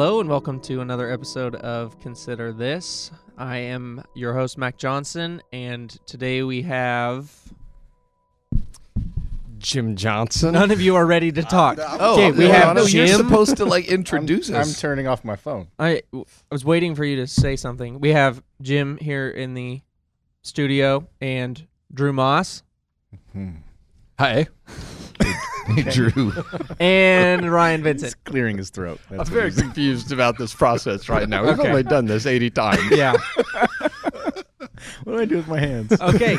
Hello and welcome to another episode of Consider This. I am your host Mac Johnson, and today we have Jim Johnson. none of you are ready to talk. Oh, okay, we no, have no, Jim. You're supposed to like introduce I'm, I'm turning off my phone. I, I was waiting for you to say something. We have Jim here in the studio and Drew Moss mm-hmm. Hi. Hey, Drew. and Ryan Vincent. He's clearing his throat. I'm very what he's- confused about this process right now. We've Okay. only done this 80 times. Yeah. what do I do with my hands? Okay.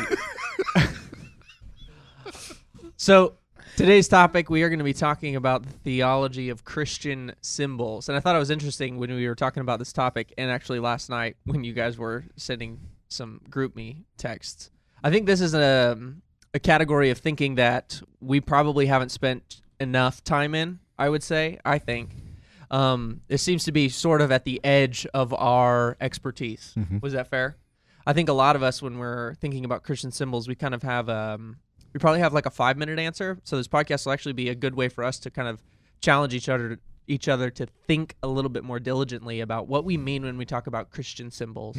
so today's topic, we are going to be talking about the theology of Christian symbols, and I thought it was interesting when we were talking about this topic, and actually last night when you guys were sending some GroupMe texts. I think this is a a category of thinking that we probably haven't spent enough time in. I would say. I think. Um, it seems to be sort of at the edge of our expertise. Was that fair? I think a lot of us, when we're thinking about Christian symbols, we kind of have um, we probably have like a five minute answer. So this podcast will actually be a good way for us to kind of challenge each other each other to think a little bit more diligently about what we mean when we talk about Christian symbols,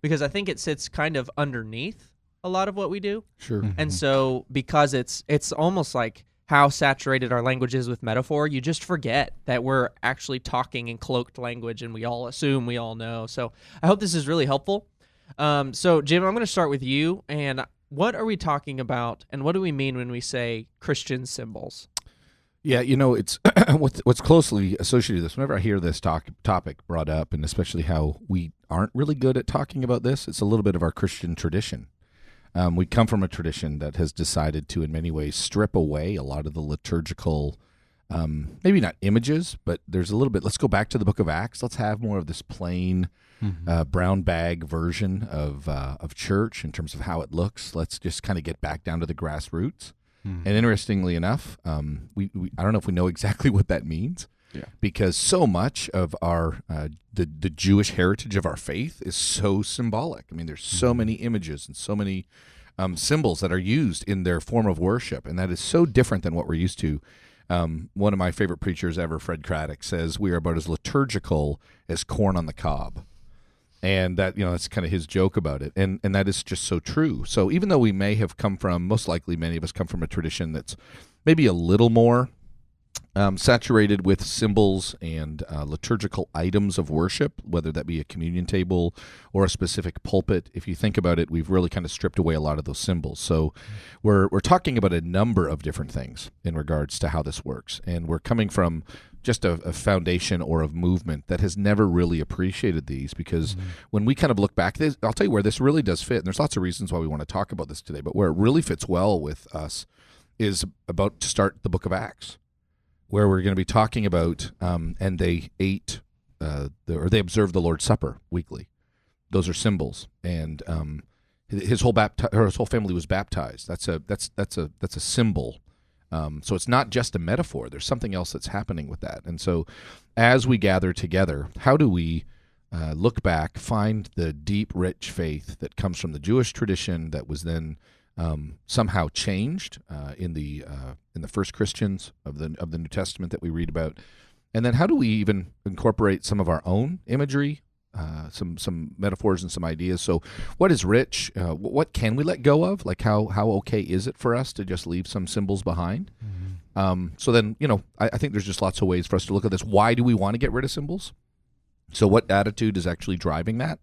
because I think it sits kind of underneath a lot of what we do. Sure. And so because it's it's almost like how saturated our language is with metaphor, you just forget that we're actually talking in cloaked language and we all assume we all know. So I hope this is really helpful. Um, so Jim, I'm going to start with you and what are we talking about and what do we mean when we say Christian symbols? Yeah, you know, it's what's what's closely associated with this. Whenever I hear this talk, topic brought up, and especially how we aren't really good at talking about this, it's a little bit of our Christian tradition. Um, we come from a tradition that has decided to, in many ways, strip away a lot of the liturgical, um, maybe not images, but there's a little bit. Let's go back to the Book of Acts. Let's have more of this plain uh, brown bag version of uh, of church in terms of how it looks. Let's just kind of get back down to the grassroots. And interestingly enough, um, we, we I don't know if we know exactly what that means. Yeah. Because so much of our uh, the the Jewish heritage of our faith is so symbolic. I mean, there's so many images and so many um, symbols that are used in their form of worship, and that is so different than what we're used to. Um, one of my favorite preachers ever, Fred Craddock, says we are about as liturgical as corn on the cob and that you know that's kind of his joke about it and and that is just so true so even though we may have come from most likely many of us come from a tradition that's maybe a little more um, saturated with symbols and uh, liturgical items of worship, whether that be a communion table or a specific pulpit. If you think about it, we've really kind of stripped away a lot of those symbols. So we're we're talking about a number of different things in regards to how this works, and we're coming from just a, a foundation or of movement that has never really appreciated these because when we kind of look back, this, I'll tell you where this really does fit. And there's lots of reasons why we want to talk about this today, but where it really fits well with us is about to start the book of Acts where we're going to be talking about, um, and they ate, uh, the, or they observed the Lord's Supper weekly. Those are symbols, and um, his whole bapti- his whole family was baptized. That's a that's that's a that's a symbol. Um, so it's not just a metaphor. There's something else that's happening with that. And so, as we gather together, how do we uh, look back, find the deep, rich faith that comes from the Jewish tradition that was then um, somehow changed uh, in the uh, in the first Christians of the of the New Testament that we read about, and then how do we even incorporate some of our own imagery, uh, some some metaphors and some ideas? So, what is rich? Uh, what can we let go of? Like how how okay is it for us to just leave some symbols behind? Um, so then you know I, I think there's just lots of ways for us to look at this. Why do we want to get rid of symbols? So, what attitude is actually driving that?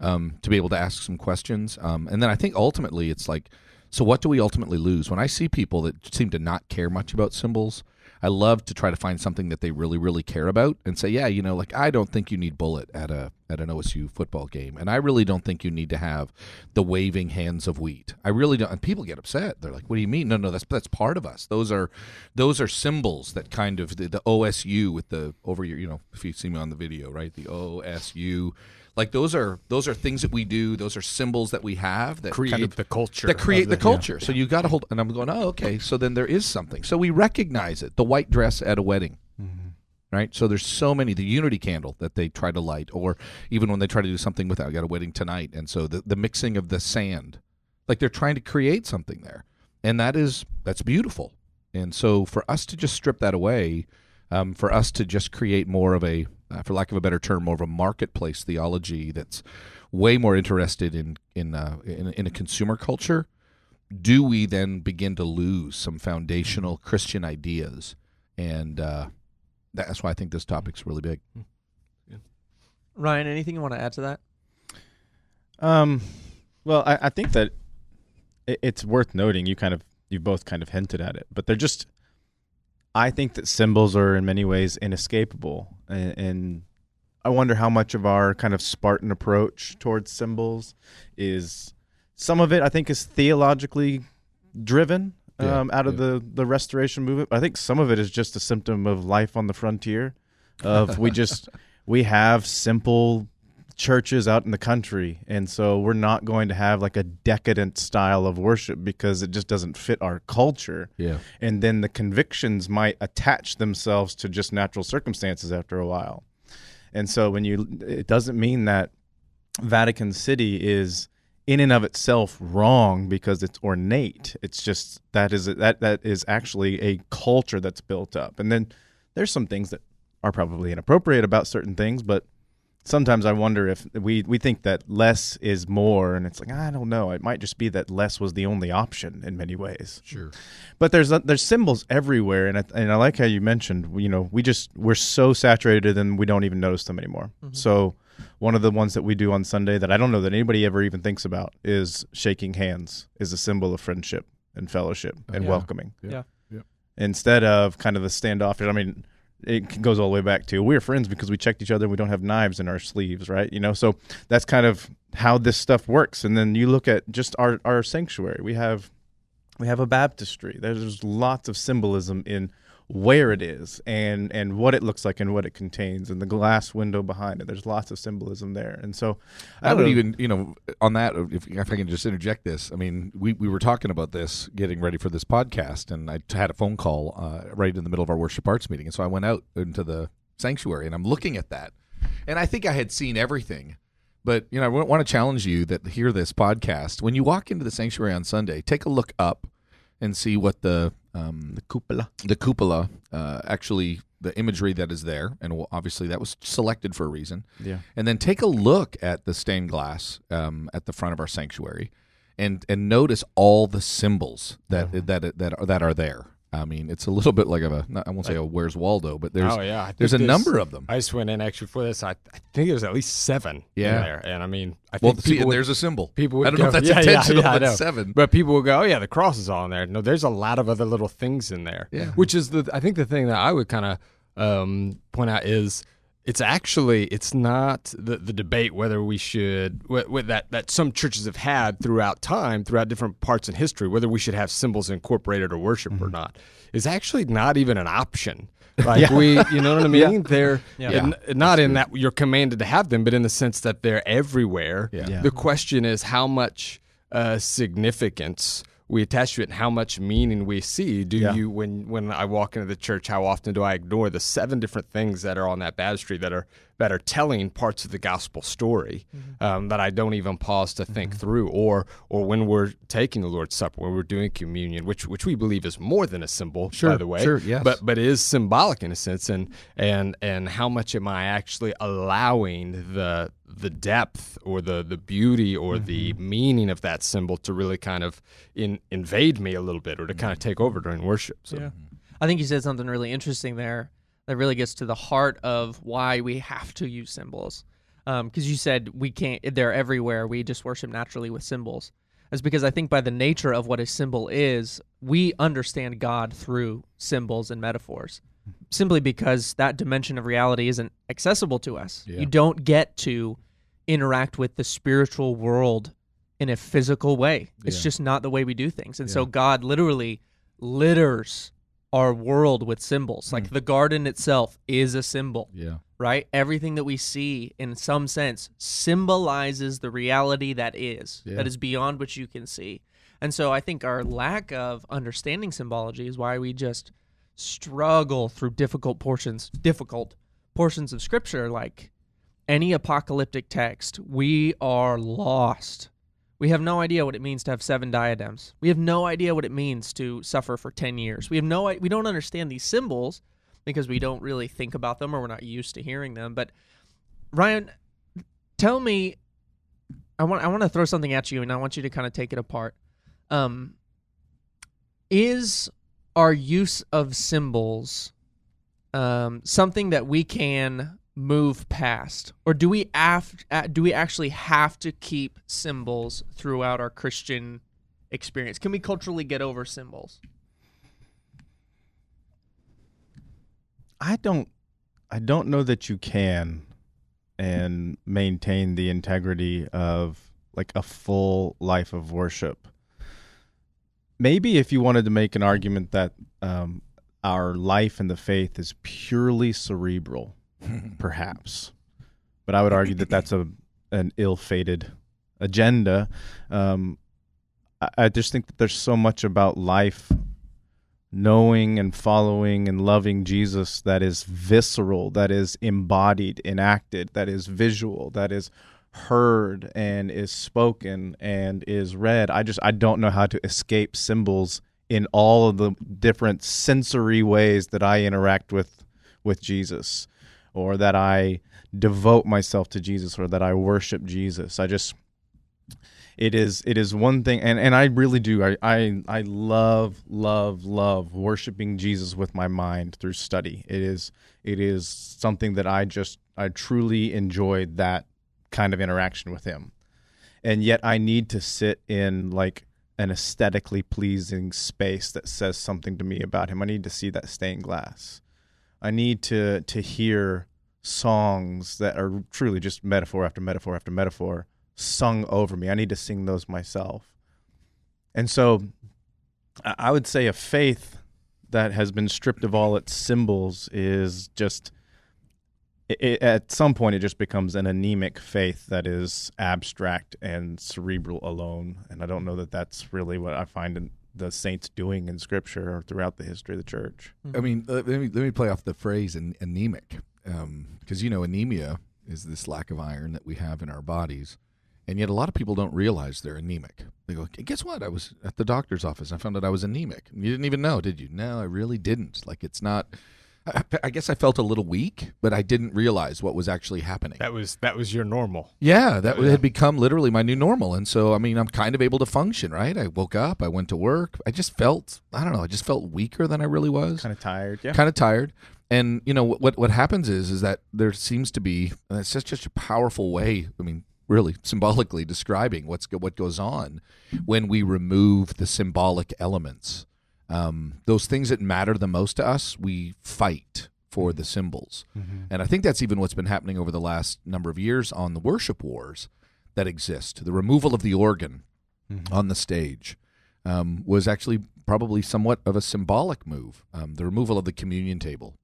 Um, to be able to ask some questions, um, and then I think ultimately it's like, so what do we ultimately lose when I see people that seem to not care much about symbols? I love to try to find something that they really, really care about, and say, yeah, you know, like I don't think you need bullet at a at an OSU football game, and I really don't think you need to have the waving hands of wheat. I really don't. And people get upset. They're like, "What do you mean? No, no, that's that's part of us. Those are those are symbols that kind of the, the OSU with the over your, you know, if you see me on the video, right, the OSU." Like those are those are things that we do. Those are symbols that we have that Create kind of, the culture That create the, the- culture. So you got to hold. And I'm going, oh, okay. So then there is something. So we recognize it. The white dress at a wedding, right? So there's so many. The unity candle that they try to light, or even when they try to do something with, I got a wedding tonight, and so the the mixing of the sand, like they're trying to create something there, and that is that's beautiful. And so for us to just strip that away, um, for us to just create more of a uh, for lack of a better term, more of a marketplace theology that's way more interested in in uh, in, in a consumer culture, do we then begin to lose some foundational Christian ideas? And uh, that's why I think this topic's really big. Ryan, anything you want to add to that? Um, well, I, I think that it, it's worth noting. You kind of, you both kind of hinted at it, but they're just. I think that symbols are in many ways inescapable, and, and I wonder how much of our kind of Spartan approach towards symbols is. Some of it, I think, is theologically driven Yeah, um, out of yeah. the the Restoration movement. I think some of it is just a symptom of life on the frontier. Of we just we have simple churches out in the country and so we're not going to have like a decadent style of worship because it just doesn't fit our culture. Yeah. and then the convictions might attach themselves to just natural circumstances after a while. And so when you it doesn't mean that vatican city is in and of itself wrong because it's ornate. It's just that is that that is actually a culture that's built up. And then there's some things that are probably inappropriate about certain things but sometimes I wonder if we we think that less is more, and it's like I don't know. It might just be that less was the only option in many ways. Sure. But there's uh, there's symbols everywhere, and I, and I like how you mentioned. You know, we just we're so saturated, and we don't even notice them anymore. Mm-hmm. So one of the ones that we do on Sunday that I don't know that anybody ever even thinks about is shaking hands is a symbol of friendship and fellowship and oh, Yeah. welcoming. Yeah. Yeah. Instead of kind of the standoffish. I mean, it goes all the way back to we're friends because we checked each other and we don't have knives in our sleeves, right? You know, so that's kind of how this stuff works. And then you look at just our our sanctuary. We have we have a baptistry. There's lots of symbolism in where it is and and what it looks like and what it contains and the glass window behind it. There's lots of symbolism there. And so I, don't would even, you know, on that, if, if I can just interject this, I mean, we, we were talking about this getting ready for this podcast, and I had a phone call uh, right in the middle of our worship arts meeting. And so I went out into the sanctuary and I'm looking at that. And I think I had seen everything. But, you know, I want to challenge you that hear this podcast. When you walk into the sanctuary on Sunday, take a look up and see what the um, the cupola. the cupola uh, actually the imagery that is there and well, obviously that was selected for a reason Yeah. and then take a look at the stained glass um, at the front of our sanctuary and and notice all the symbols that that that are, that are there i mean it's a little bit like of a not, i won't say a where's waldo but there's oh yeah, think there's a number of them I just went in actually for this. I, I think there's at least seven Yeah. in there, and I mean, I well think see, would- there's a symbol people would i don't know if that's yeah, intentional yeah, but seven But people will go, oh yeah, the cross is all in there. No, there's a lot of other little things in there. Yeah. Which is the I think the thing that I would kind of um, point out is it's actually it's not the the debate whether we should wh- wh- that that some churches have had throughout time throughout different parts in history whether we should have symbols incorporated or worship Mm-hmm. or not is actually not even an option. Like we, you know what I mean? They're Yeah. not in that you're commanded to have them, but in the sense that they're everywhere. Yeah. Yeah. The question is how much uh, significance we attach to it and how much meaning we see. Do Yeah. you when when I walk into the church, how often do I ignore the seven different things that are on that baptistry that are that are telling parts of the gospel story mm-hmm. um, that I don't even pause to think mm-hmm. through, or or when we're taking the Lord's Supper, when we're doing communion, which which we believe is more than a symbol, by the way, sure, yes. but but is symbolic in a sense, and and and how much am I actually allowing the the depth or the the beauty or the mm-hmm. meaning of that symbol to really kind of in, invade me a little bit or to kind of take over during worship. So Yeah. I think you said something really interesting there that really gets to the heart of why we have to use symbols. Um, because you said we can't, they're everywhere. We just worship naturally with symbols. That's because I think by the nature of what a symbol is, we understand God through symbols and metaphors. Simply because that dimension of reality isn't accessible to us. Yeah. You don't get to interact with the spiritual world in a physical way. It's Yeah. just not the way we do things. And so God literally litters our world with symbols. Like hmm. the garden itself is a symbol, yeah right? Everything that we see in some sense symbolizes the reality that is, Yeah. that is beyond what you can see. And so I think our lack of understanding symbology is why we just struggle through difficult portions, difficult portions of scripture like any apocalyptic text. We are lost. We have no idea what it means to have seven diadems. We have no idea what it means to suffer for 10 years. We have no we don't understand these symbols because we don't really think about them or we're not used to hearing them. But Ryan, tell me, I want I want to throw something at you, and I want you to kind of take it apart. Um, is our use of symbols um, something that we can move past, or do we af- do we actually have to keep symbols throughout our Christian experience? Can we culturally get over symbols? I don't I don't know that you can and maintain the integrity of like a full life of worship. Maybe if you wanted to make an argument that um, our life in the faith is purely cerebral, perhaps, but I would argue that that's a an ill-fated agenda. Um, I, I just think that there's so much about life knowing and following and loving Jesus that is visceral, that is embodied, enacted, that is visual, that is heard and is spoken and is read. I just I don't know how to escape symbols in all of the different sensory ways that I interact with with Jesus or that I devote myself to Jesus or that I worship Jesus. I just it is it is one thing and and i really do. I i, I love love love worshiping jesus with my mind through study. It is it is something that i just i truly enjoy that kind of interaction with him. And yet i need to sit in like an aesthetically pleasing space that says something to me about him. I need to see that stained glass i need to to hear songs that are truly just metaphor after metaphor after metaphor sung over me. I need to sing those myself. And so I would say a faith that has been stripped of all its symbols is just it, at some point it just becomes an anemic faith that is abstract and cerebral alone and i don't know that that's really what i find in the saints doing in scripture or throughout the history of the church I mean, let me let me play off the phrase an, anemic, um, because you know anemia is this lack of iron that we have in our bodies, and yet a lot of people don't realize they're anemic. They go, "Guess what? I was at the doctor's office. I found out I was anemic. You didn't even know, did you? No, I really didn't. Like it's not. I, I guess I felt a little weak, but I didn't realize what was actually happening. That was that was your normal. Yeah, that had become literally my new normal. And so, I mean, I'm kind of able to function, right? I woke up, I went to work. I just felt, I don't know, I just felt weaker than I really was. kind of tired yeah Kind of tired. And, you know, what what happens is is that there seems to be, and it's just such a powerful way, I mean, really symbolically describing what's what goes on when we remove the symbolic elements. Um, those things that matter the most to us, we fight for the symbols. And I think that's even what's been happening over the last number of years on the worship wars that exist. The removal of the organ on the stage um, was actually probably somewhat of a symbolic move. Um, the removal of the communion table.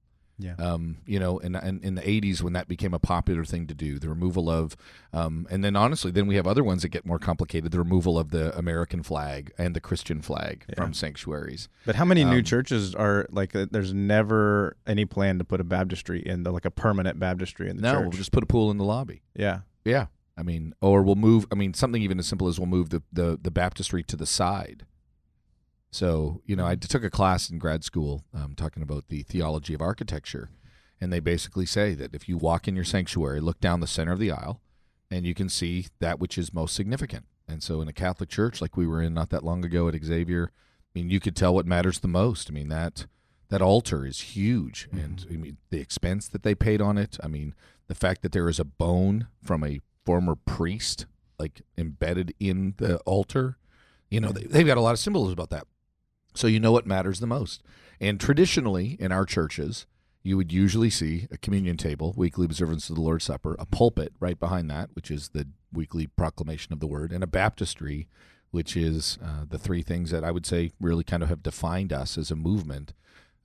Yeah. Um, you know, and in, in, the 80s when that became a popular thing to do, the removal of, um, and then honestly, then we have other ones that get more complicated. The removal of the American flag and the Christian flag from sanctuaries. But how many new Um, churches are like? Uh, there's never any plan to put a baptistry in the like a permanent baptistry in the No, church. we'll just put a pool in the lobby. yeah, Yeah. I mean, or we'll move. I mean, something even as simple as we'll move the, the, the baptistry to the side. So, you know, I took a class in grad school um, talking about the theology of architecture. And they basically say that if you walk in your sanctuary, look down the center of the aisle, and you can see that which is most significant. And so, in a Catholic church like we were in not that long ago at Xavier, I mean, you could tell what matters the most. I mean, that that altar is huge, and I mean, the expense that they paid on it. I mean, the fact that there is a bone from a former priest like embedded in the altar. You know, they, they've got a lot of symbols about that. So you know what matters the most. And traditionally in our churches, you would usually see a communion table, weekly observance of the Lord's Supper, a pulpit right behind that, which is the weekly proclamation of the word, and a baptistry, which is uh, the three things that I would say really kind of have defined us as a movement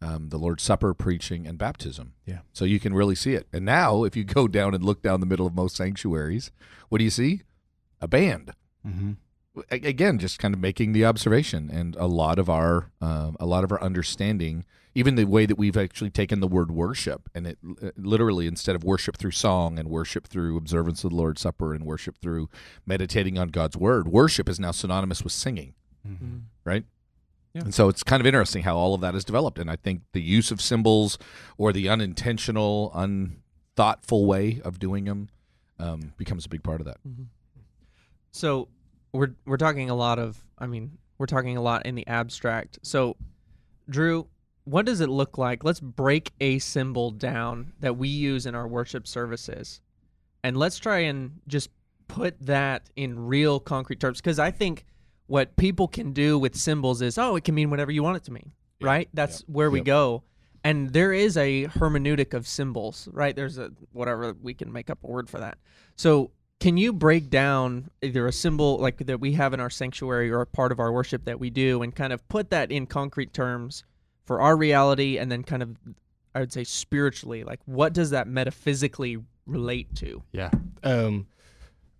um, the Lord's Supper, preaching, and baptism. Yeah. So you can really see it. And now, if you go down and look down the middle of most sanctuaries, what do you see? A band mm-hmm. A- again just kind of making the observation and a lot of our um, a lot of our understanding even the way that we've actually taken the word worship and it uh, literally instead of worship through song and worship through observance of the lord's supper and worship through meditating on god's word worship is now synonymous with singing right Yeah. And so it's kind of interesting how all of that is developed. And I think the use of symbols or the unintentional, unthoughtful way of doing them um, becomes a big part of that. So we're we're talking a lot of I mean, we're talking a lot in the abstract. So Drew, what does it look like? Let's break a symbol down that we use in our worship services. And let's try and just put that in real concrete terms because I think what people can do with symbols is, oh, it can mean whatever you want it to mean, right? That's where we go. And there is a hermeneutic of symbols, right? There's a whatever we can make up a word for that. So, can you break down either a symbol like that we have in our sanctuary or a part of our worship that we do and kind of put that in concrete terms for our reality and then kind of I would say spiritually, like what does that metaphysically relate to? Yeah. Um,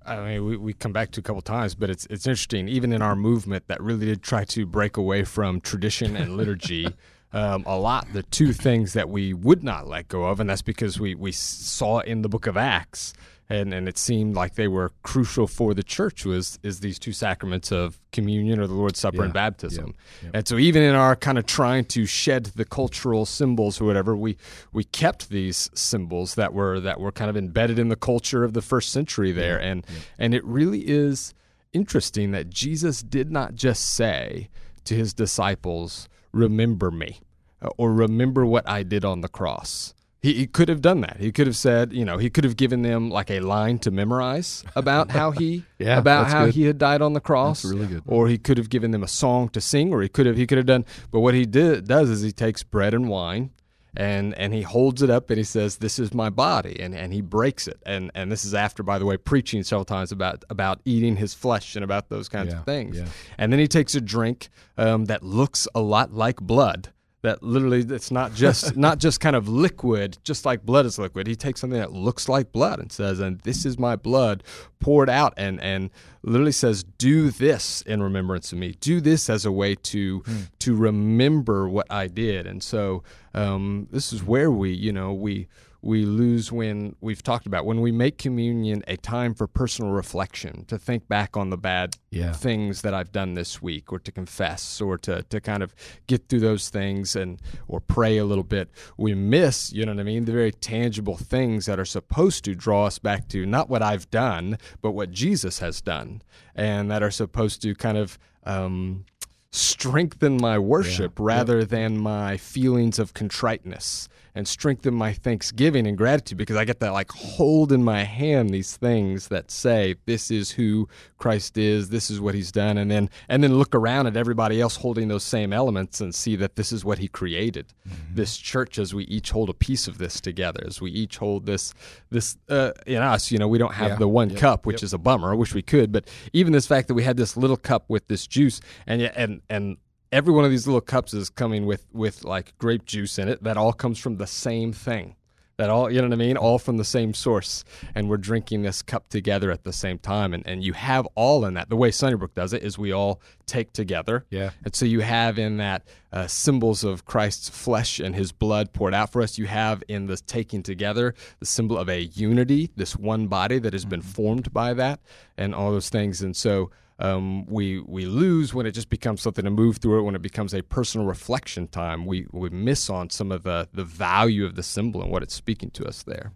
I mean, we, we come back to a couple times, but it's it's interesting. Even in our movement that really did try to break away from tradition and liturgy, um, a lot the two things that we would not let go of, and that's because we we saw in the Book of Acts, and and it seemed like they were crucial for the church was is these two sacraments of communion or the Lord's Supper and Yeah. baptism. And so even in our kind of trying to shed the cultural symbols or whatever, we we kept these symbols that were that were kind of embedded in the culture of the first century there. And and it really is interesting that Jesus did not just say to his disciples, "Remember me," uh, or "Remember what I did on the cross." He, he could have done that. He could have said, you know, he could have given them like a line to memorize about how he Yeah, about how good. he had died on the cross. That's really good. Or he could have given them a song to sing, or he could have he could have done. But what he did does is he takes bread and wine, and and he holds it up and he says, "This is my body," and and he breaks it. And and this is after, by the way, preaching several times about about eating his flesh and about those kinds Yeah, of things. yeah. And then he takes a drink um, that looks a lot like blood. That literally, it's not just not just kind of liquid, just like blood is liquid. He takes something that looks like blood and says, "And this is my blood poured out," and and literally says, "Do this in remembrance of me. Do this as a way to to remember what I did." And so, um, this is where we, you know, we we lose when we've talked about when we make communion a time for personal reflection to think back on the bad Yeah. things that I've done this week or to confess or to, to kind of get through those things and or pray a little bit. We miss you know what I mean the very tangible things that are supposed to draw us back to not what I've done but what Jesus has done and that are supposed to kind of um, strengthen my worship rather than my feelings of contriteness and strengthen my thanksgiving and gratitude because I get that like hold in my hand these things that say this is who Christ is. This is what he's done. And then and then look around at everybody else holding those same elements and see that this is what he created. This church as we each hold a piece of this together as we each hold this this uh, in us you know we don't have Yeah. the one cup which is a bummer. I wish we could but even this fact that we had this little cup with this juice and yet and and every one of these little cups is coming with with like grape juice in it that all comes from the same thing that all you know what i mean? All from the same source. And we're drinking this cup together at the same time. And, and you have all in that. The way sunnybrook does it is we all take together. Yeah. and so you have in that uh, symbols of christ's flesh and his blood poured out for us. You have in this taking together the symbol of a unity this one body that has been formed by that and all those things. And so um, we we lose when it just becomes something to move through it. When it becomes a personal reflection time, we we miss on some of the the value of the symbol and what it's speaking to us there.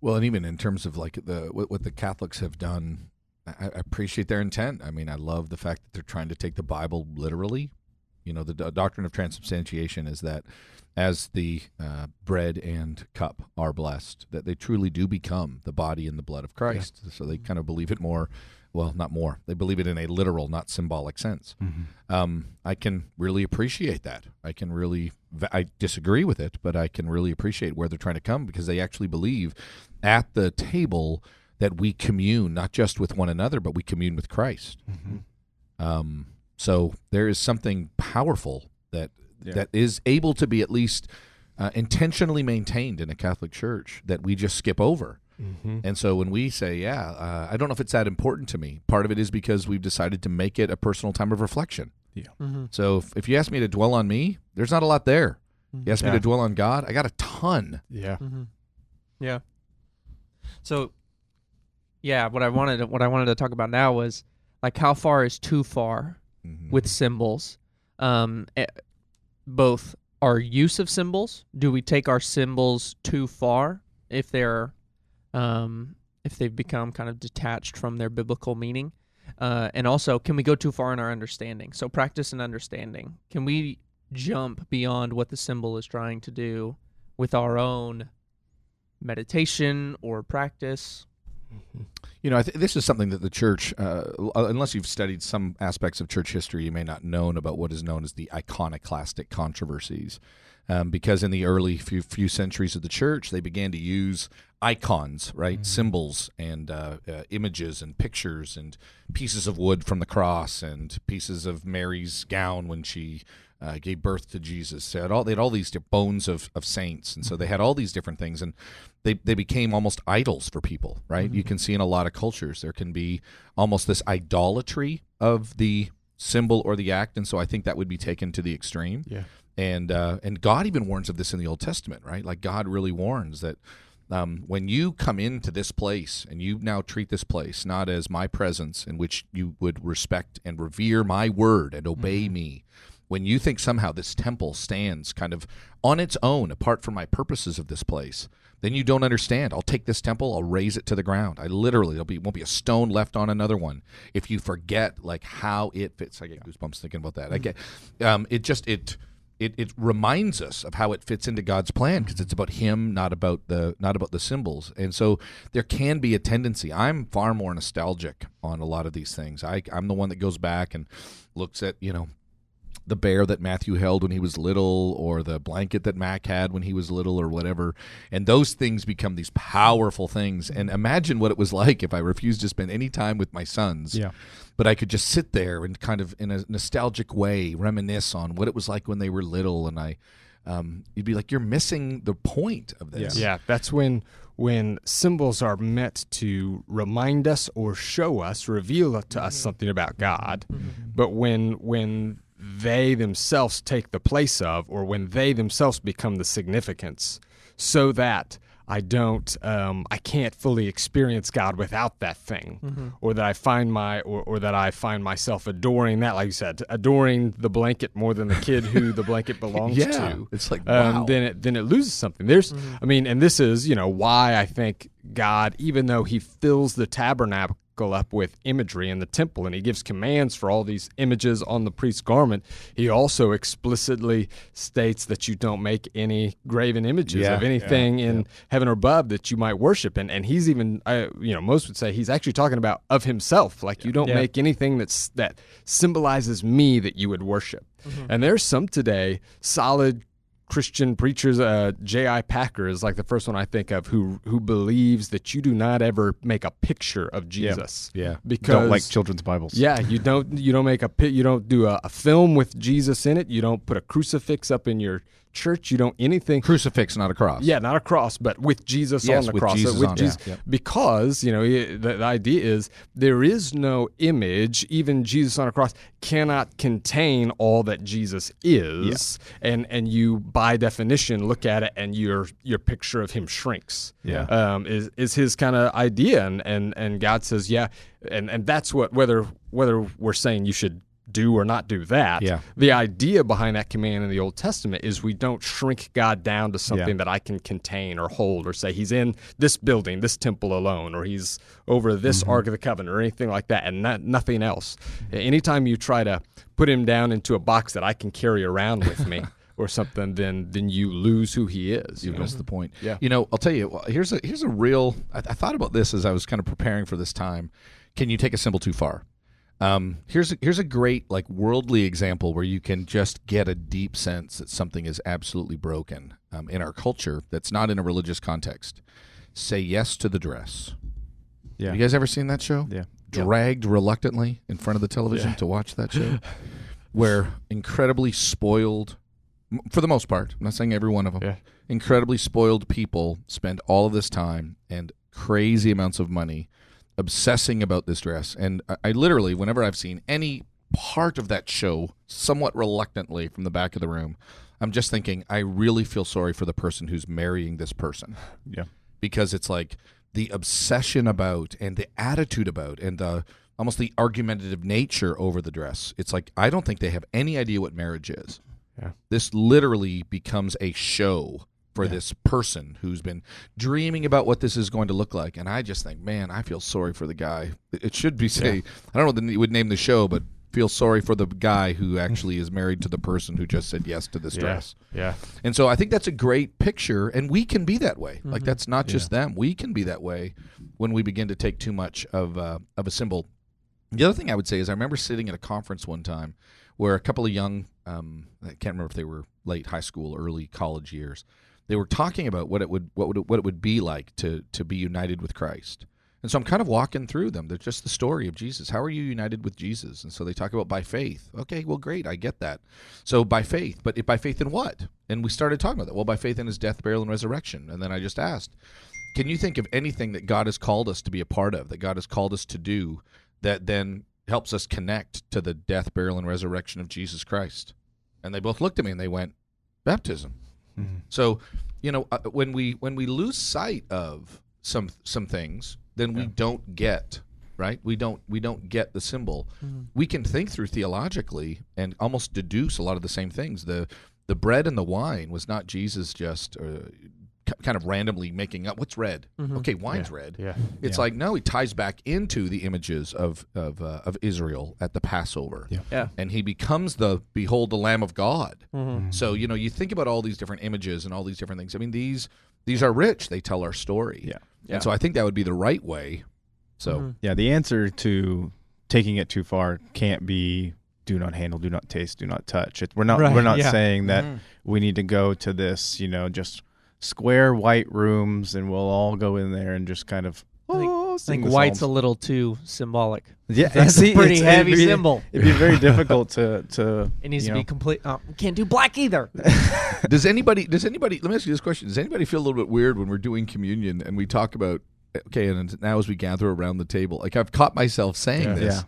Well, and even in terms of like the what, what the Catholics have done, I, I appreciate their intent. I mean, I love the fact that they're trying to take the Bible literally. You know, the do- doctrine of transubstantiation is that as the uh, bread and cup are blessed, that they truly do become the body and the blood of Christ. So they kind of believe it more. Well, not more. They believe it in a literal, not symbolic sense. Um, I can really appreciate that. I can really. I disagree with it, but I can really appreciate where they're trying to come because they actually believe at the table that we commune not just with one another, but we commune with Christ. Um, so there is something powerful that Yeah. that is able to be at least uh, intentionally maintained in a Catholic Church that we just skip over. And so when we say, "Yeah, uh, I don't know if it's that important to me," part of it is because we've decided to make it a personal time of reflection. Yeah. Mm-hmm. So if, if you ask me to dwell on me, there's not a lot there. You ask me to dwell on God, I got a ton. Yeah. Mm-hmm. Yeah. So, yeah, what I wanted what I wanted to talk about now was like how far is too far Mm-hmm. with symbols. um, eh, both our use of symbols. Do we take our symbols too far if they're um, if they've become kind of detached from their biblical meaning? Uh, and also, can we go too far in our understanding? So, practice and understanding. Can we jump beyond what the symbol is trying to do with our own meditation or practice? You know, th- this is something that the church, uh, unless you've studied some aspects of church history, you may not know about what is known as the iconoclastic controversies. Um, because in the early few, few centuries of the church, they began to use icons, right, symbols and uh, uh, images and pictures and pieces of wood from the cross and pieces of Mary's gown when she uh, gave birth to Jesus. They had all they had all these bones of, of saints, and so they had all these different things, and they they became almost idols for people. Right? You can see in a lot of cultures there can be almost this idolatry of the symbol or the act, and so I think that would be taken to the extreme. Yeah. And uh, and God even warns of this in the Old Testament, right? Like God really warns that um, when you come into this place and you now treat this place not as my presence in which you would respect and revere my word and obey me, when you think somehow this temple stands kind of on its own apart from my purposes of this place, then you don't understand. I'll take this temple, I'll raze it to the ground. I literally there'll be won't be a stone left on another one if you forget like how it fits. I get goosebumps thinking about that. I get um, it just it it, it reminds us of how it fits into God's plan because it's about Him, not about the not about the symbols. And so there can be a tendency. I'm far more nostalgic on a lot of these things. I, I'm the one that goes back and looks at you know the bear that Matthew held when he was little, or the blanket that Mac had when he was little, or whatever. And those things become these powerful things. And imagine what it was like if I refused to spend any time with my sons. Yeah. But I could just sit there and kind of, in a nostalgic way, reminisce on what it was like when they were little. And I, um, you'd be like, you're missing the point of this. Yeah, that's when when symbols are meant to remind us or show us, reveal to us something about God. But when when they themselves take the place of, or when they themselves become the significance, so that I don't, um, I can't fully experience God without that thing, or that I find my, or, or that I find myself adoring that, like you said, adoring the blanket more than the kid who the blanket belongs Yeah. to It's like, um, wow. then it then it loses something. There's, I mean, and this is you know why I think God, even though He fills the tabernacle up with imagery in the temple, and He gives commands for all these images on the priest's garment, He also explicitly states that you don't make any graven images Yeah, of anything in heaven or above that you might worship. And and He's even, I, you know, most would say He's actually talking about of Himself, like you don't Yeah. make anything that's that symbolizes me that you would worship. Mm-hmm. And there's some today solid Christian preachers. Uh, J.I. Packer is like the first one I think of who who believes that you do not ever make a picture of Jesus. Yeah. because Don't like children's Bibles. yeah, you don't you don't make a pi- you don't do a, a film with Jesus in it. You don't put a crucifix up in your church. You don't anything. Crucifix, not a cross. Yeah, not a cross, but with Jesus Yes, on the with cross. Jesus with on. Jesus, Yeah, yeah. because you know the, the idea is there is no image. Even Jesus on a cross cannot contain all that Jesus is, and and you by definition look at it, and your your picture of him shrinks. Yeah. um, is is his kind of idea, and and and God says, yeah, and and that's what whether whether we're saying you should do or not do that. Yeah. The idea behind that command in the Old Testament is we don't shrink God down to something Yeah. that I can contain or hold or say he's in this building, this temple alone, or he's over this Mm-hmm. Ark of the Covenant or anything like that, and not, nothing else. Anytime you try to put him down into a box that I can carry around with me or something, then then you lose who he is. You You know? missed the point. Yeah. You know, I'll tell you. Here's a here's a real. I, I thought about this as I was kind of preparing for this time. Can you take a symbol too far? Um, here's a, here's a great like worldly example where you can just get a deep sense that something is absolutely broken um, in our culture that's not in a religious context. Say yes to the dress. Yeah. Have you guys ever seen that show? Yeah. Dragged reluctantly in front of the television to watch that show, where incredibly spoiled, for the most part, I'm not saying every one of them, Yeah. incredibly spoiled people spend all of this time and crazy amounts of money obsessing about this dress. And I, I literally, whenever I've seen any part of that show, somewhat reluctantly from the back of the room, I'm just thinking, I really feel sorry for the person who's marrying this person Yeah. because it's like the obsession about and the attitude about and the almost the argumentative nature over the dress. It's like I don't think they have any idea what marriage is. Yeah. This literally becomes a show for this person who's been dreaming about what this is going to look like. And I just think, man, I feel sorry for the guy. It should be say, I don't know what you would name the show, but feel sorry for the guy who actually is married to the person who just said yes to this dress. Yeah. And so I think that's a great picture, and we can be that way. Like that's not just them; we can be that way when we begin to take too much of uh, of a symbol. The other thing I would say is I remember sitting at a conference one time where a couple of young, um, I can't remember if they were late high school, early college years, they were talking about what it would what would what it would be like to to be united with Christ. And so I'm kind of walking through them. They're just the story of Jesus. How are you united with Jesus? And so they talk about by faith. Okay, well, great, I get that. So by faith, but by faith in what? And we started talking about that. Well, by faith in His death, burial, and resurrection. And then I just asked, can you think of anything that God has called us to be a part of, that God has called us to do, that then helps us connect to the death, burial, and resurrection of Jesus Christ? And they both looked at me and they went, baptism. So, you know, uh, when we when we lose sight of some some things, then we don't get right. We don't we don't get the symbol. We can think through theologically and almost deduce a lot of the same things. The the bread and the wine was not Jesus just uh, kind of randomly making up what's red. Mm-hmm. Okay, wine's red. Yeah. It's like no, he ties back into the images of of uh, of Israel at the Passover. Yeah. Yeah. And he becomes the behold the Lamb of God. Mm-hmm. Mm-hmm. So you know you think about all these different images and all these different things. I mean these these are rich. They tell our story. Yeah. Yeah. And so I think that would be the right way. So Yeah, the answer to taking it too far can't be do not handle, do not taste, do not touch. It, we're not Right, we're not yeah. saying that we need to go to this, you know, just square white rooms and we'll all go in there and just kind of think- oh, I think the white's a little too symbolic. yeah, That's see, a pretty it's- heavy it'd be- symbol. It'd be very difficult to to It needs to know, be complete. Oh, can't do black either. does anybody does anybody let me ask you this question does anybody feel a little bit weird when we're doing communion and we talk about okay and now as we gather around the table like i've caught myself saying Yeah. this Yeah.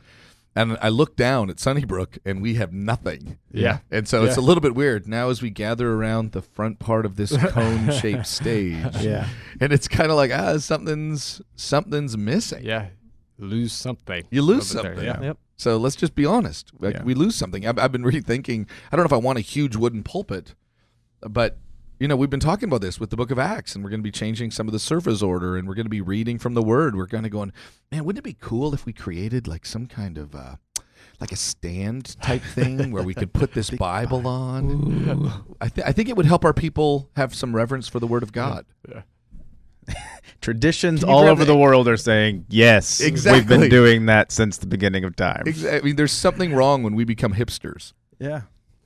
And i look down at sunnybrook and we have nothing Yeah. and so it's a little bit weird now as we gather around the front part of this cone shaped stage Yeah. and it's kind of like ah something's something's missing Yeah. Lose something. You lose over there, something. Yeah. Yep. So let's just be honest. Like Yeah. we lose something. I've, I've been rethinking. I don't know if I want a huge wooden pulpit, but you know we've been talking about this with the Book of Acts, and we're going to be changing some of the surface order, and we're going to be reading from the Word. We're kind of going, man, wouldn't it be cool if we created like some kind of uh, like a stand type thing where we could put this Bible on? I, th- I think it would help our people have some reverence for the Word of God. Traditions Can you all over the- the world are saying yes. Exactly, We've been doing that since the beginning of time. Exa- I mean, there's something wrong when we become hipsters, Yeah.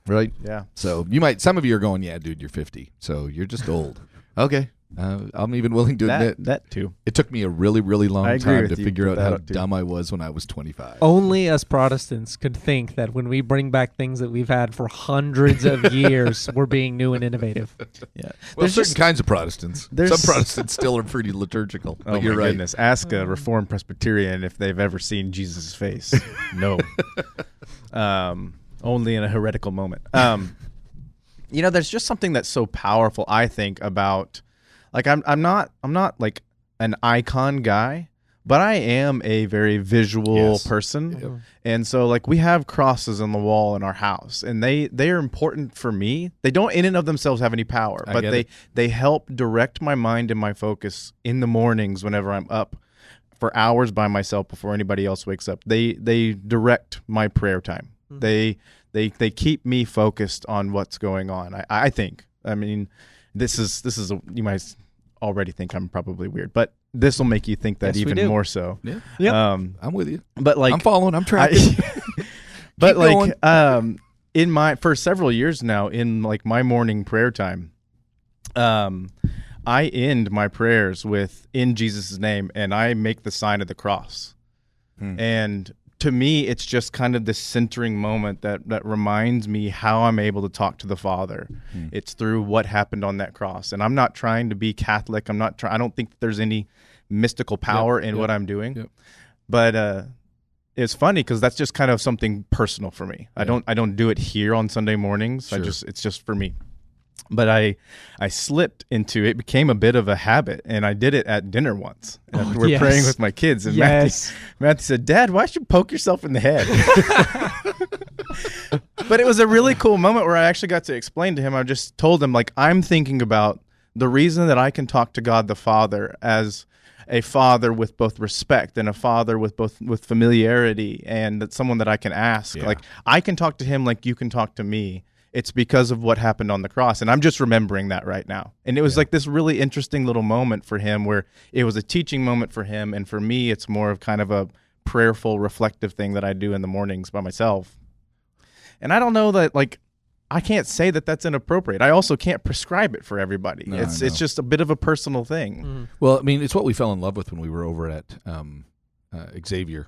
Right? Yeah. So you might, some of you are going, yeah, dude, you're 50. So you're just old. okay. Uh, I'm even willing to That admit that too. it took me a really, really long time to figure out how too. dumb I was when I was 25. Only us Protestants could think that when we bring back things that we've had for hundreds of years, we're being new and innovative. Yeah. well, There's certain just- kinds of Protestants. Some Protestants still are pretty liturgical. Oh you're my right. goodness! Ask a Reformed Presbyterian if they've ever seen Jesus' face. no. um, only in a heretical moment. Um, you know, there's just something that's so powerful. I think about, like, I'm I'm not I'm not like an icon guy, but I am a very visual Yes. person, and so like we have crosses on the wall in our house, and they they are important for me. They don't in and of themselves have any power, I but they it. they help direct my mind and my focus in the mornings whenever I'm up for hours by myself before anybody else wakes up. They they direct my prayer time. They they they keep me focused on what's going on. I, I think. I mean, this is this is a, you might already think I'm probably weird, but this will make you think that Yes, we even do. more so. Yeah. Yep. Um, I'm with you. but like I'm following. I'm I- tracking. but like going. um in my for several years now in like my morning prayer time um i end my prayers with in jesus' name and i make the sign of the cross Hmm. and to me it's just kind of this centering moment that that reminds me how i'm able to talk to the father Hmm. it's through what happened on that cross and i'm not trying to be catholic i'm not trying i don't think there's any mystical power in what i'm doing Yep. but uh it's funny because that's just kind of something personal for me. I don't I don't do it here on Sunday mornings. I just it's just for me. But I I slipped into it became a bit of a habit and I did it at dinner once. Oh, We're yes. praying with my kids and Yes. Matthew, Matthew said, "Dad, why should you poke yourself in the head?" but it was a really cool moment where I actually got to explain to him. I just told him like I'm thinking about the reason that I can talk to God the Father as a father with both respect and a father with both with familiarity and that's someone that I can ask. Yeah. Like I can talk to him like you can talk to me. It's because of what happened on the cross. And I'm just remembering that right now. And it was like this really interesting little moment for him where it was a teaching moment for him. And for me, it's more of kind of a prayerful, reflective thing that I do in the mornings by myself. And I don't know that, like, I can't say that that's inappropriate. I also can't prescribe it for everybody. No, it's it's just a bit of a personal thing. Well, I mean, it's what we fell in love with when we were over at um, uh, Xavier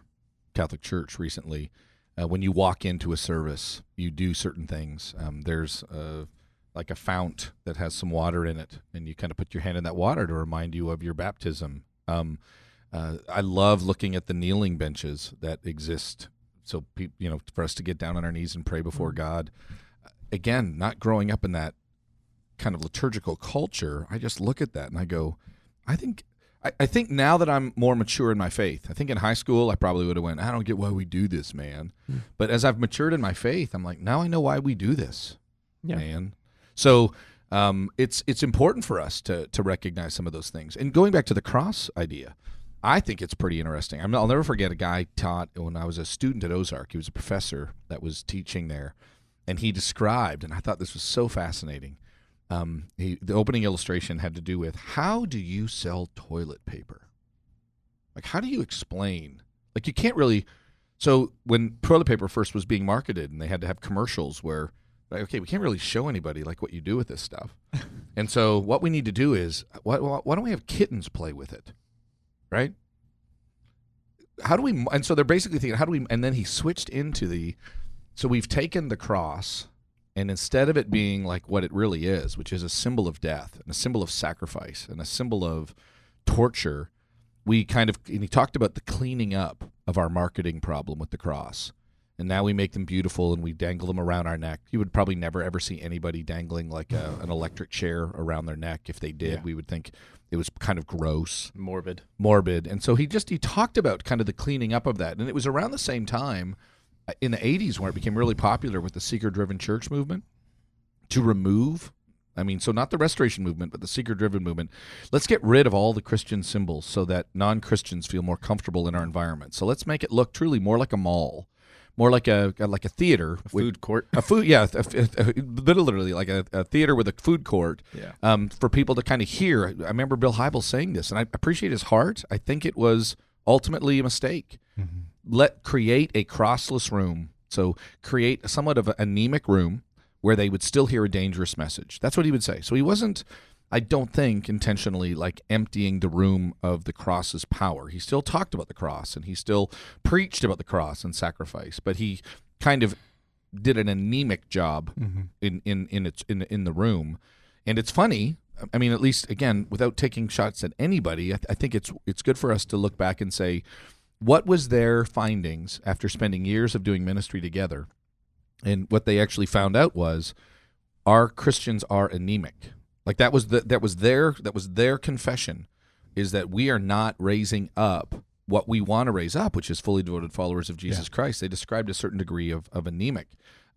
Catholic Church recently. Uh, when you walk into a service, you do certain things. Um, there's a, like a fount that has some water in it, and you kind of put your hand in that water to remind you of your baptism. Um, uh, I love looking at the kneeling benches that exist, so pe- you know, for us to get down on our knees and pray before God. Again, not growing up in that kind of liturgical culture, I just look at that and I go, I think I, I think now that I'm more mature in my faith, I think in high school I probably would have went, I don't get why we do this, man. But as I've matured in my faith, I'm like, now I know why we do this, Yeah. man. So um, it's it's important for us to to recognize some of those things. And going back to the cross idea, I think it's pretty interesting. I'm, I'll never forget a guy taught when I was a student at Ozark. He was a professor that was teaching there, and he described, and I thought this was so fascinating. Um, he, the opening illustration had to do with how do you sell toilet paper? Like, how do you explain? Like, you can't really. So when toilet paper first was being marketed, and they had to have commercials where, like, okay, we can't really show anybody like what you do with this stuff. and so what we need to do is, why, why why don't we have kittens play with it, right? How do we? And so they're basically thinking, how do we? And then he switched into the. So we've taken the cross, and instead of it being like what it really is, which is a symbol of death and a symbol of sacrifice and a symbol of torture, we kind of and he talked about the cleaning up of our marketing problem with the cross. And now we make them beautiful and we dangle them around our neck. You would probably never ever see anybody dangling like a, an electric chair around their neck. If they did, Yeah. we would think it was kind of gross Morbid. morbid and so he just he talked about kind of the cleaning up of that and it was around the same time in the 80s when it became really popular with the seeker driven church movement to remove i mean so not the restoration movement but the seeker driven movement. Let's get rid of all the christian symbols so that non-christians feel more comfortable in our environment. So let's make it look truly more like a mall more like a like a theater A with- food court. a food yeah a, a, a- literally like a, a theater with a food court Yeah. um, for people to kind of hear. I remember bill Hybels saying this and i appreciate his heart. I think it was ultimately a mistake let create a crossless room. So create somewhat of an anemic room where they would still hear a dangerous message. That's what he would say. So he wasn't i don't think intentionally like emptying the room of the cross's power. He still talked about the cross and he still preached about the cross and sacrifice but he kind of did an anemic job mm-hmm. in in in its in in the room. And it's funny i mean at least again without taking shots at anybody i, th- I think it's it's good for us to look back and say what was their findings after spending years of doing ministry together? And what they actually found out was our christians are anemic. Like that was the that was their that was their confession is that we are not raising up what we want to raise up which is fully devoted followers of jesus christ. They described a certain degree of, of anemic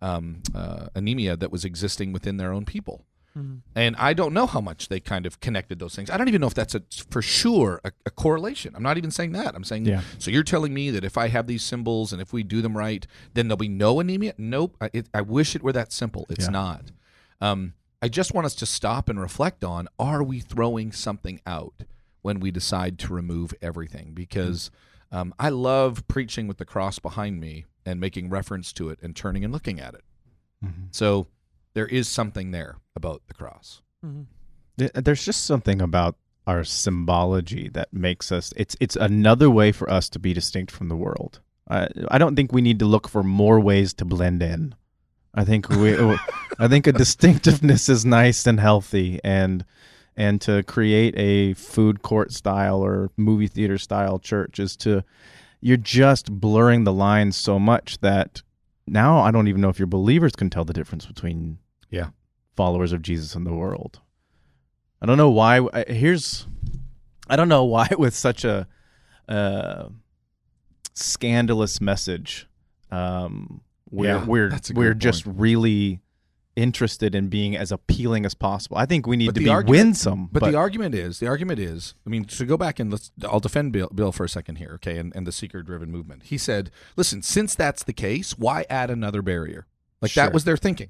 um, uh, anemia that was existing within their own people and I don't know how much they kind of connected those things. I don't even know if that's a, for sure a, a correlation. I'm not even saying that. I'm saying, Yeah. so you're telling me that if I have these symbols and if we do them right, then there'll be no anemia? Nope. I, it, I wish it were that simple. It's Yeah. not. Um, I just want us to stop and reflect on are we throwing something out when we decide to remove everything? Because um, I love preaching with the cross behind me and making reference to it and turning and looking at it. So there is something there about the cross. Mm-hmm. Th- There's just something about our symbology that makes us. It's it's another way for us to be distinct from the world. I I don't think we need to look for more ways to blend in. I think we. I think a distinctiveness is nice and healthy, and and to create a food court style or movie theater style church is to. You're just blurring the lines so much that now I don't even know if your believers can tell the difference between Yeah. followers of Jesus in the world. I don't know why. I- Here's, I don't know why with such a uh, scandalous message, um, we're Yeah, we're we're good just really interested in being as appealing as possible. I think we need But to be argument- winsome. But, the argument is, the argument is, I mean, to go back and let's, I'll defend Bill, Bill for a second here, okay, and, and the seeker-driven movement. He said, listen, since that's the case, why add another barrier? Like Sure. that was their thinking.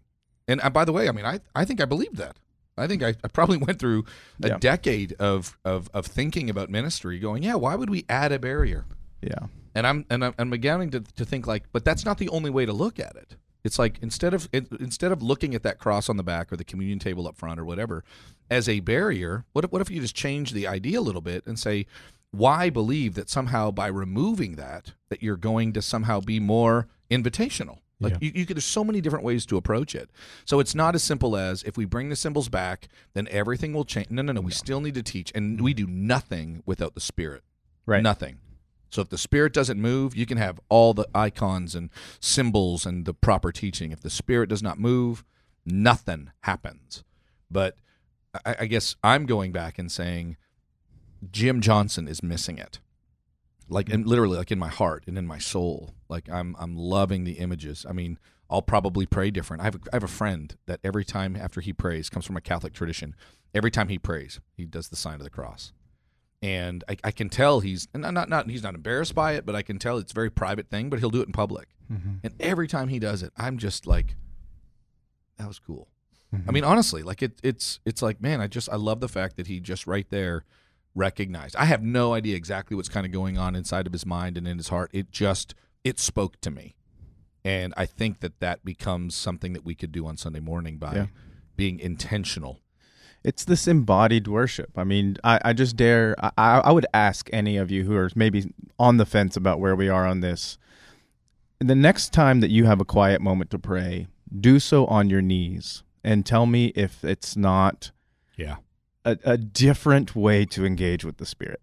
And uh, by the way, I mean, I, I think I believed that. I think I, I probably went through a Yeah. decade of, of of thinking about ministry, going, yeah, why would we add a barrier? yeah, And I'm and I'm, I'm beginning to, to think like, but that's not the only way to look at it. It's like instead of instead of looking at that cross on the back or the communion table up front or whatever as a barrier, what if, what if you just change the idea a little bit and say, why believe that somehow by removing that that you're going to somehow be more invitational? Like Yeah. you, you could, there's so many different ways to approach it. So it's not as simple as if we bring the symbols back, then everything will change. No, no, no. We still need to teach, and we do nothing without the Spirit. right. Nothing. So if the spirit doesn't move, you can have all the icons and symbols and the proper teaching. If the spirit does not move, nothing happens. But I, I guess I'm going back and saying Jim Johnson is missing it. Like and literally like in my heart and in my soul. Like I'm I'm loving the images. I mean, I'll probably pray different. I have a, I have a friend that every time after he prays comes from a Catholic tradition. Every time he prays, he does the sign of the cross and I, I can tell he's not, not not he's not embarrassed by it, but I can tell it's a very private thing. But he'll do it in public, mm-hmm. and every time he does it, I'm just like, that was cool. I mm-hmm. mean, honestly, like it, it's it's like, man, I just I love the fact that he just right there recognized. I have no idea exactly what's kind of going on inside of his mind and in his heart. It just it spoke to me, and I think that that becomes something that we could do on Sunday morning by Yeah. being intentional. It's this embodied worship. I mean, I, I just dare, I, I would ask any of you who are maybe on the fence about where we are on this. The next time that you have a quiet moment to pray, do so on your knees and tell me if it's not Yeah. a, a different way to engage with the Spirit,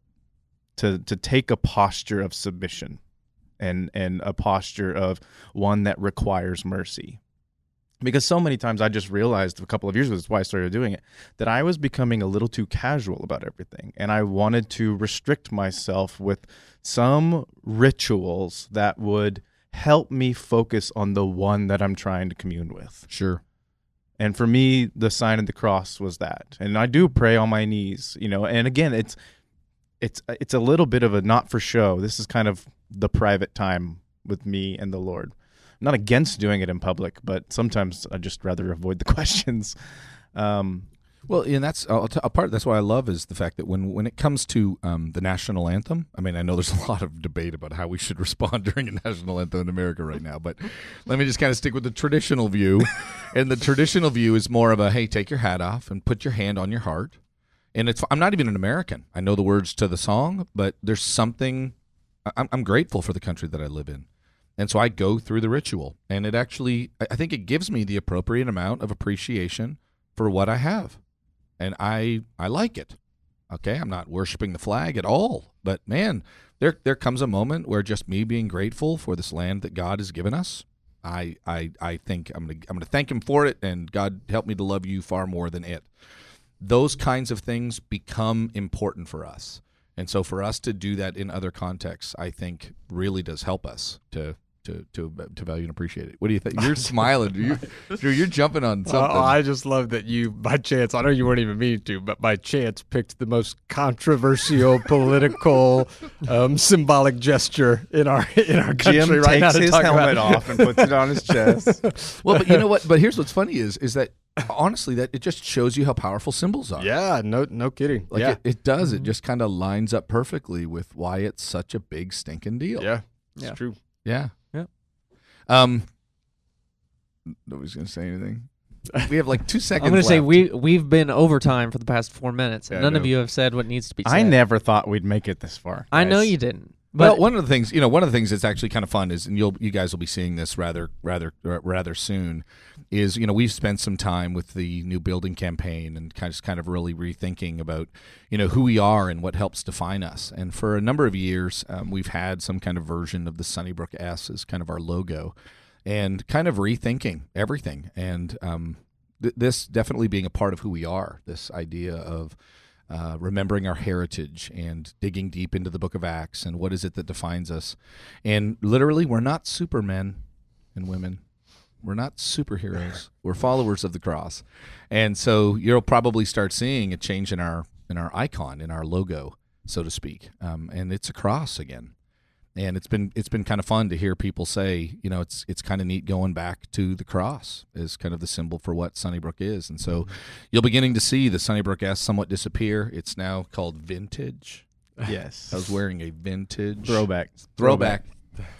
to, to take a posture of submission and, and a posture of one that requires mercy because so many times I just realized a couple of years ago, that's why I started doing it, that I was becoming a little too casual about everything. And I wanted to restrict myself with some rituals that would help me focus on the one that I'm trying to commune with. Sure. And for me, the sign of the cross was that. And I do pray on my knees, you know, and again, it's it's it's a little bit of a not for show. This is kind of the private time with me and the Lord. I'm not against doing it in public, but sometimes I just rather avoid the questions. Um, Well, and that's a part. That's why I love is the fact that when when it comes to um, the national anthem, I mean, I know there's a lot of debate about how we should respond during a national anthem in America right now, but let me just kind of stick with the traditional view. and the traditional view is more of a hey, take your hat off and put your hand on your heart. And it's I'm not even an American. I know the words to the song, but there's something. I'm, I'm grateful for the country that I live in. And so I go through the ritual, and it actually, I think it gives me the appropriate amount of appreciation for what I have and I I like it. Okay, I'm not worshiping the flag at all, but man, there there comes a moment where just me being grateful for this land that God has given us, I I I think I'm gonna I'm gonna thank Him for it, and God help me to love you far more than it. Those kinds of things become important for us, and so for us to do that in other contexts, I think really does help us to. To, to, to value and appreciate it. What do you think? You're smiling. You, Drew, you're jumping on something. Oh, I just love that you, by chance, I know you weren't even meaning to, but by chance picked the most controversial political um, symbolic gesture in our in our country Jim right now takes to his talk helmet about. off and puts it on his chest. well, but you know what? But here's what's funny is is that honestly that it just shows you how powerful symbols are. Yeah, no, no kidding. Like yeah, it, it does. It just kind of lines up perfectly with why it's such a big stinking deal. yeah, it's Yeah. true. Yeah. Yeah. Um. Nobody's gonna say anything. We have like two seconds. I'm going to say we we've been overtime for the past four minutes, and Yeah, none of you have said what needs to be said. I never thought we'd make it this far. I know you didn't. Well, one of the things you know, one of the things that's actually kind of fun is, and you'll you guys will be seeing this rather rather rather soon, is you know we've spent some time with the new building campaign and kind of kind of really rethinking about you know who we are and what helps define us. And for a number of years, um, we've had some kind of version of the Sunnybrook S as kind of our logo, and kind of rethinking everything. And um, th- this definitely being a part of who we are. This idea of uh, remembering our heritage and digging deep into the Book of Acts and what is it that defines us. And literally, we're not supermen and women. We're not superheroes. We're followers of the cross, and so you'll probably start seeing a change in our in our icon, in our logo, so to speak. Um, and it's a cross again and it's been it's been kind of fun to hear people say, you know, it's it's kind of neat going back to the cross as kind of the symbol for what Sunnybrook is, and so mm-hmm. you're beginning to see the Sunnybrook S somewhat disappear. It's now called vintage. Yes. I was wearing a vintage throwback. throwback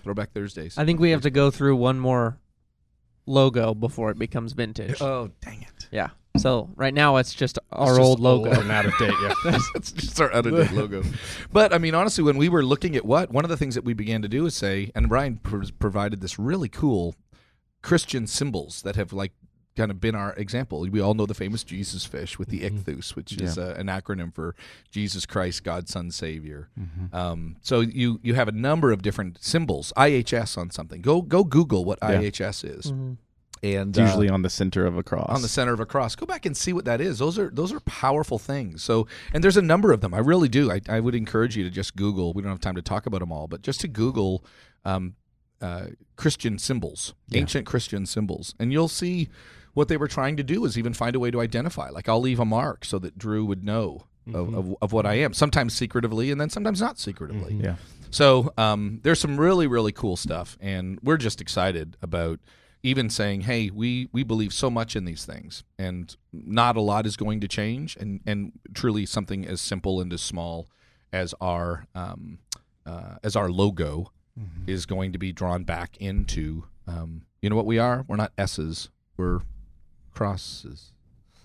throwback Thursdays. I think we have to go through one more logo before it becomes vintage. Oh dang it! yeah. So right now it's just our It's just old logo. and out of date. Yeah. it's just our out of date logo. But I mean, honestly, when we were looking at what one of the things that we began to do is say, and Brian pr- provided this really cool Christian symbols that have like kind of been our example. We all know the famous Jesus fish with the ichthus, which is uh, an acronym for Jesus Christ, God, Son, Savior. Um, so you you have a number of different symbols. IHS on something. Go go Google what Yeah. IHS is, Mhm. And It's uh, usually on the center of a cross. on the center of a cross. Go back and see what that is. Those are those are powerful things. So, and there's a number of them. I really do. I, I would encourage you to just Google. We don't have time to talk about them all, but just to Google um, uh, Christian symbols, ancient Christian symbols, and you'll see what they were trying to do is even find a way to identify. Like I'll leave a mark so that Drew would know of, of, of what I am. Sometimes secretively, and then sometimes not secretively. Yeah. So um, there's some really really cool stuff, and we're just excited about even saying, "Hey, we we believe so much in these things, and not a lot is going to change, and and truly something as simple and as small as our um, uh, as our logo is going to be drawn back into um, you know what we are. We're not S's. We're crosses.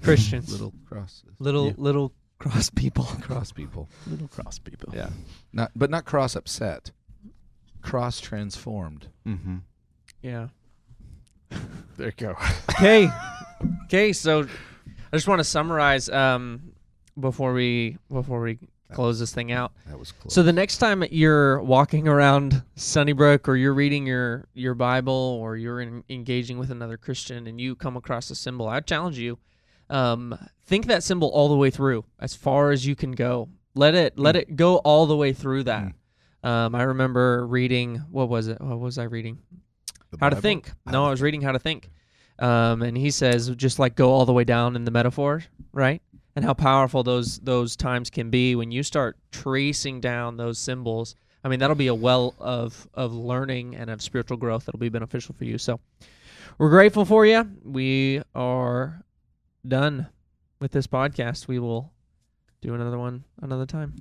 Christians. Little crosses. little Yeah. little cross people. cross people. Little cross people. Yeah. Not but not cross upset. Cross transformed. Mm-hmm. Yeah. There you go. Okay. okay. So I just want to summarize um, before we before we close this thing out. That was close. So the next time you're walking around Sunnybrook or you're reading your your Bible or you're in, engaging with another Christian and you come across a symbol, I challenge you um, think that symbol all the way through as far as you can go. Let it let it go all the way through that. Um, I remember reading what was it? What was I reading? The How to Think. No, I was reading How to Think. Um, and he says just like go all the way down in the metaphor, right? And how powerful those those times can be when you start tracing down those symbols. I mean, that'll be a well of of learning and of spiritual growth that'll be beneficial for you. So, we're grateful for you. We are done with this podcast. We will do another one another time.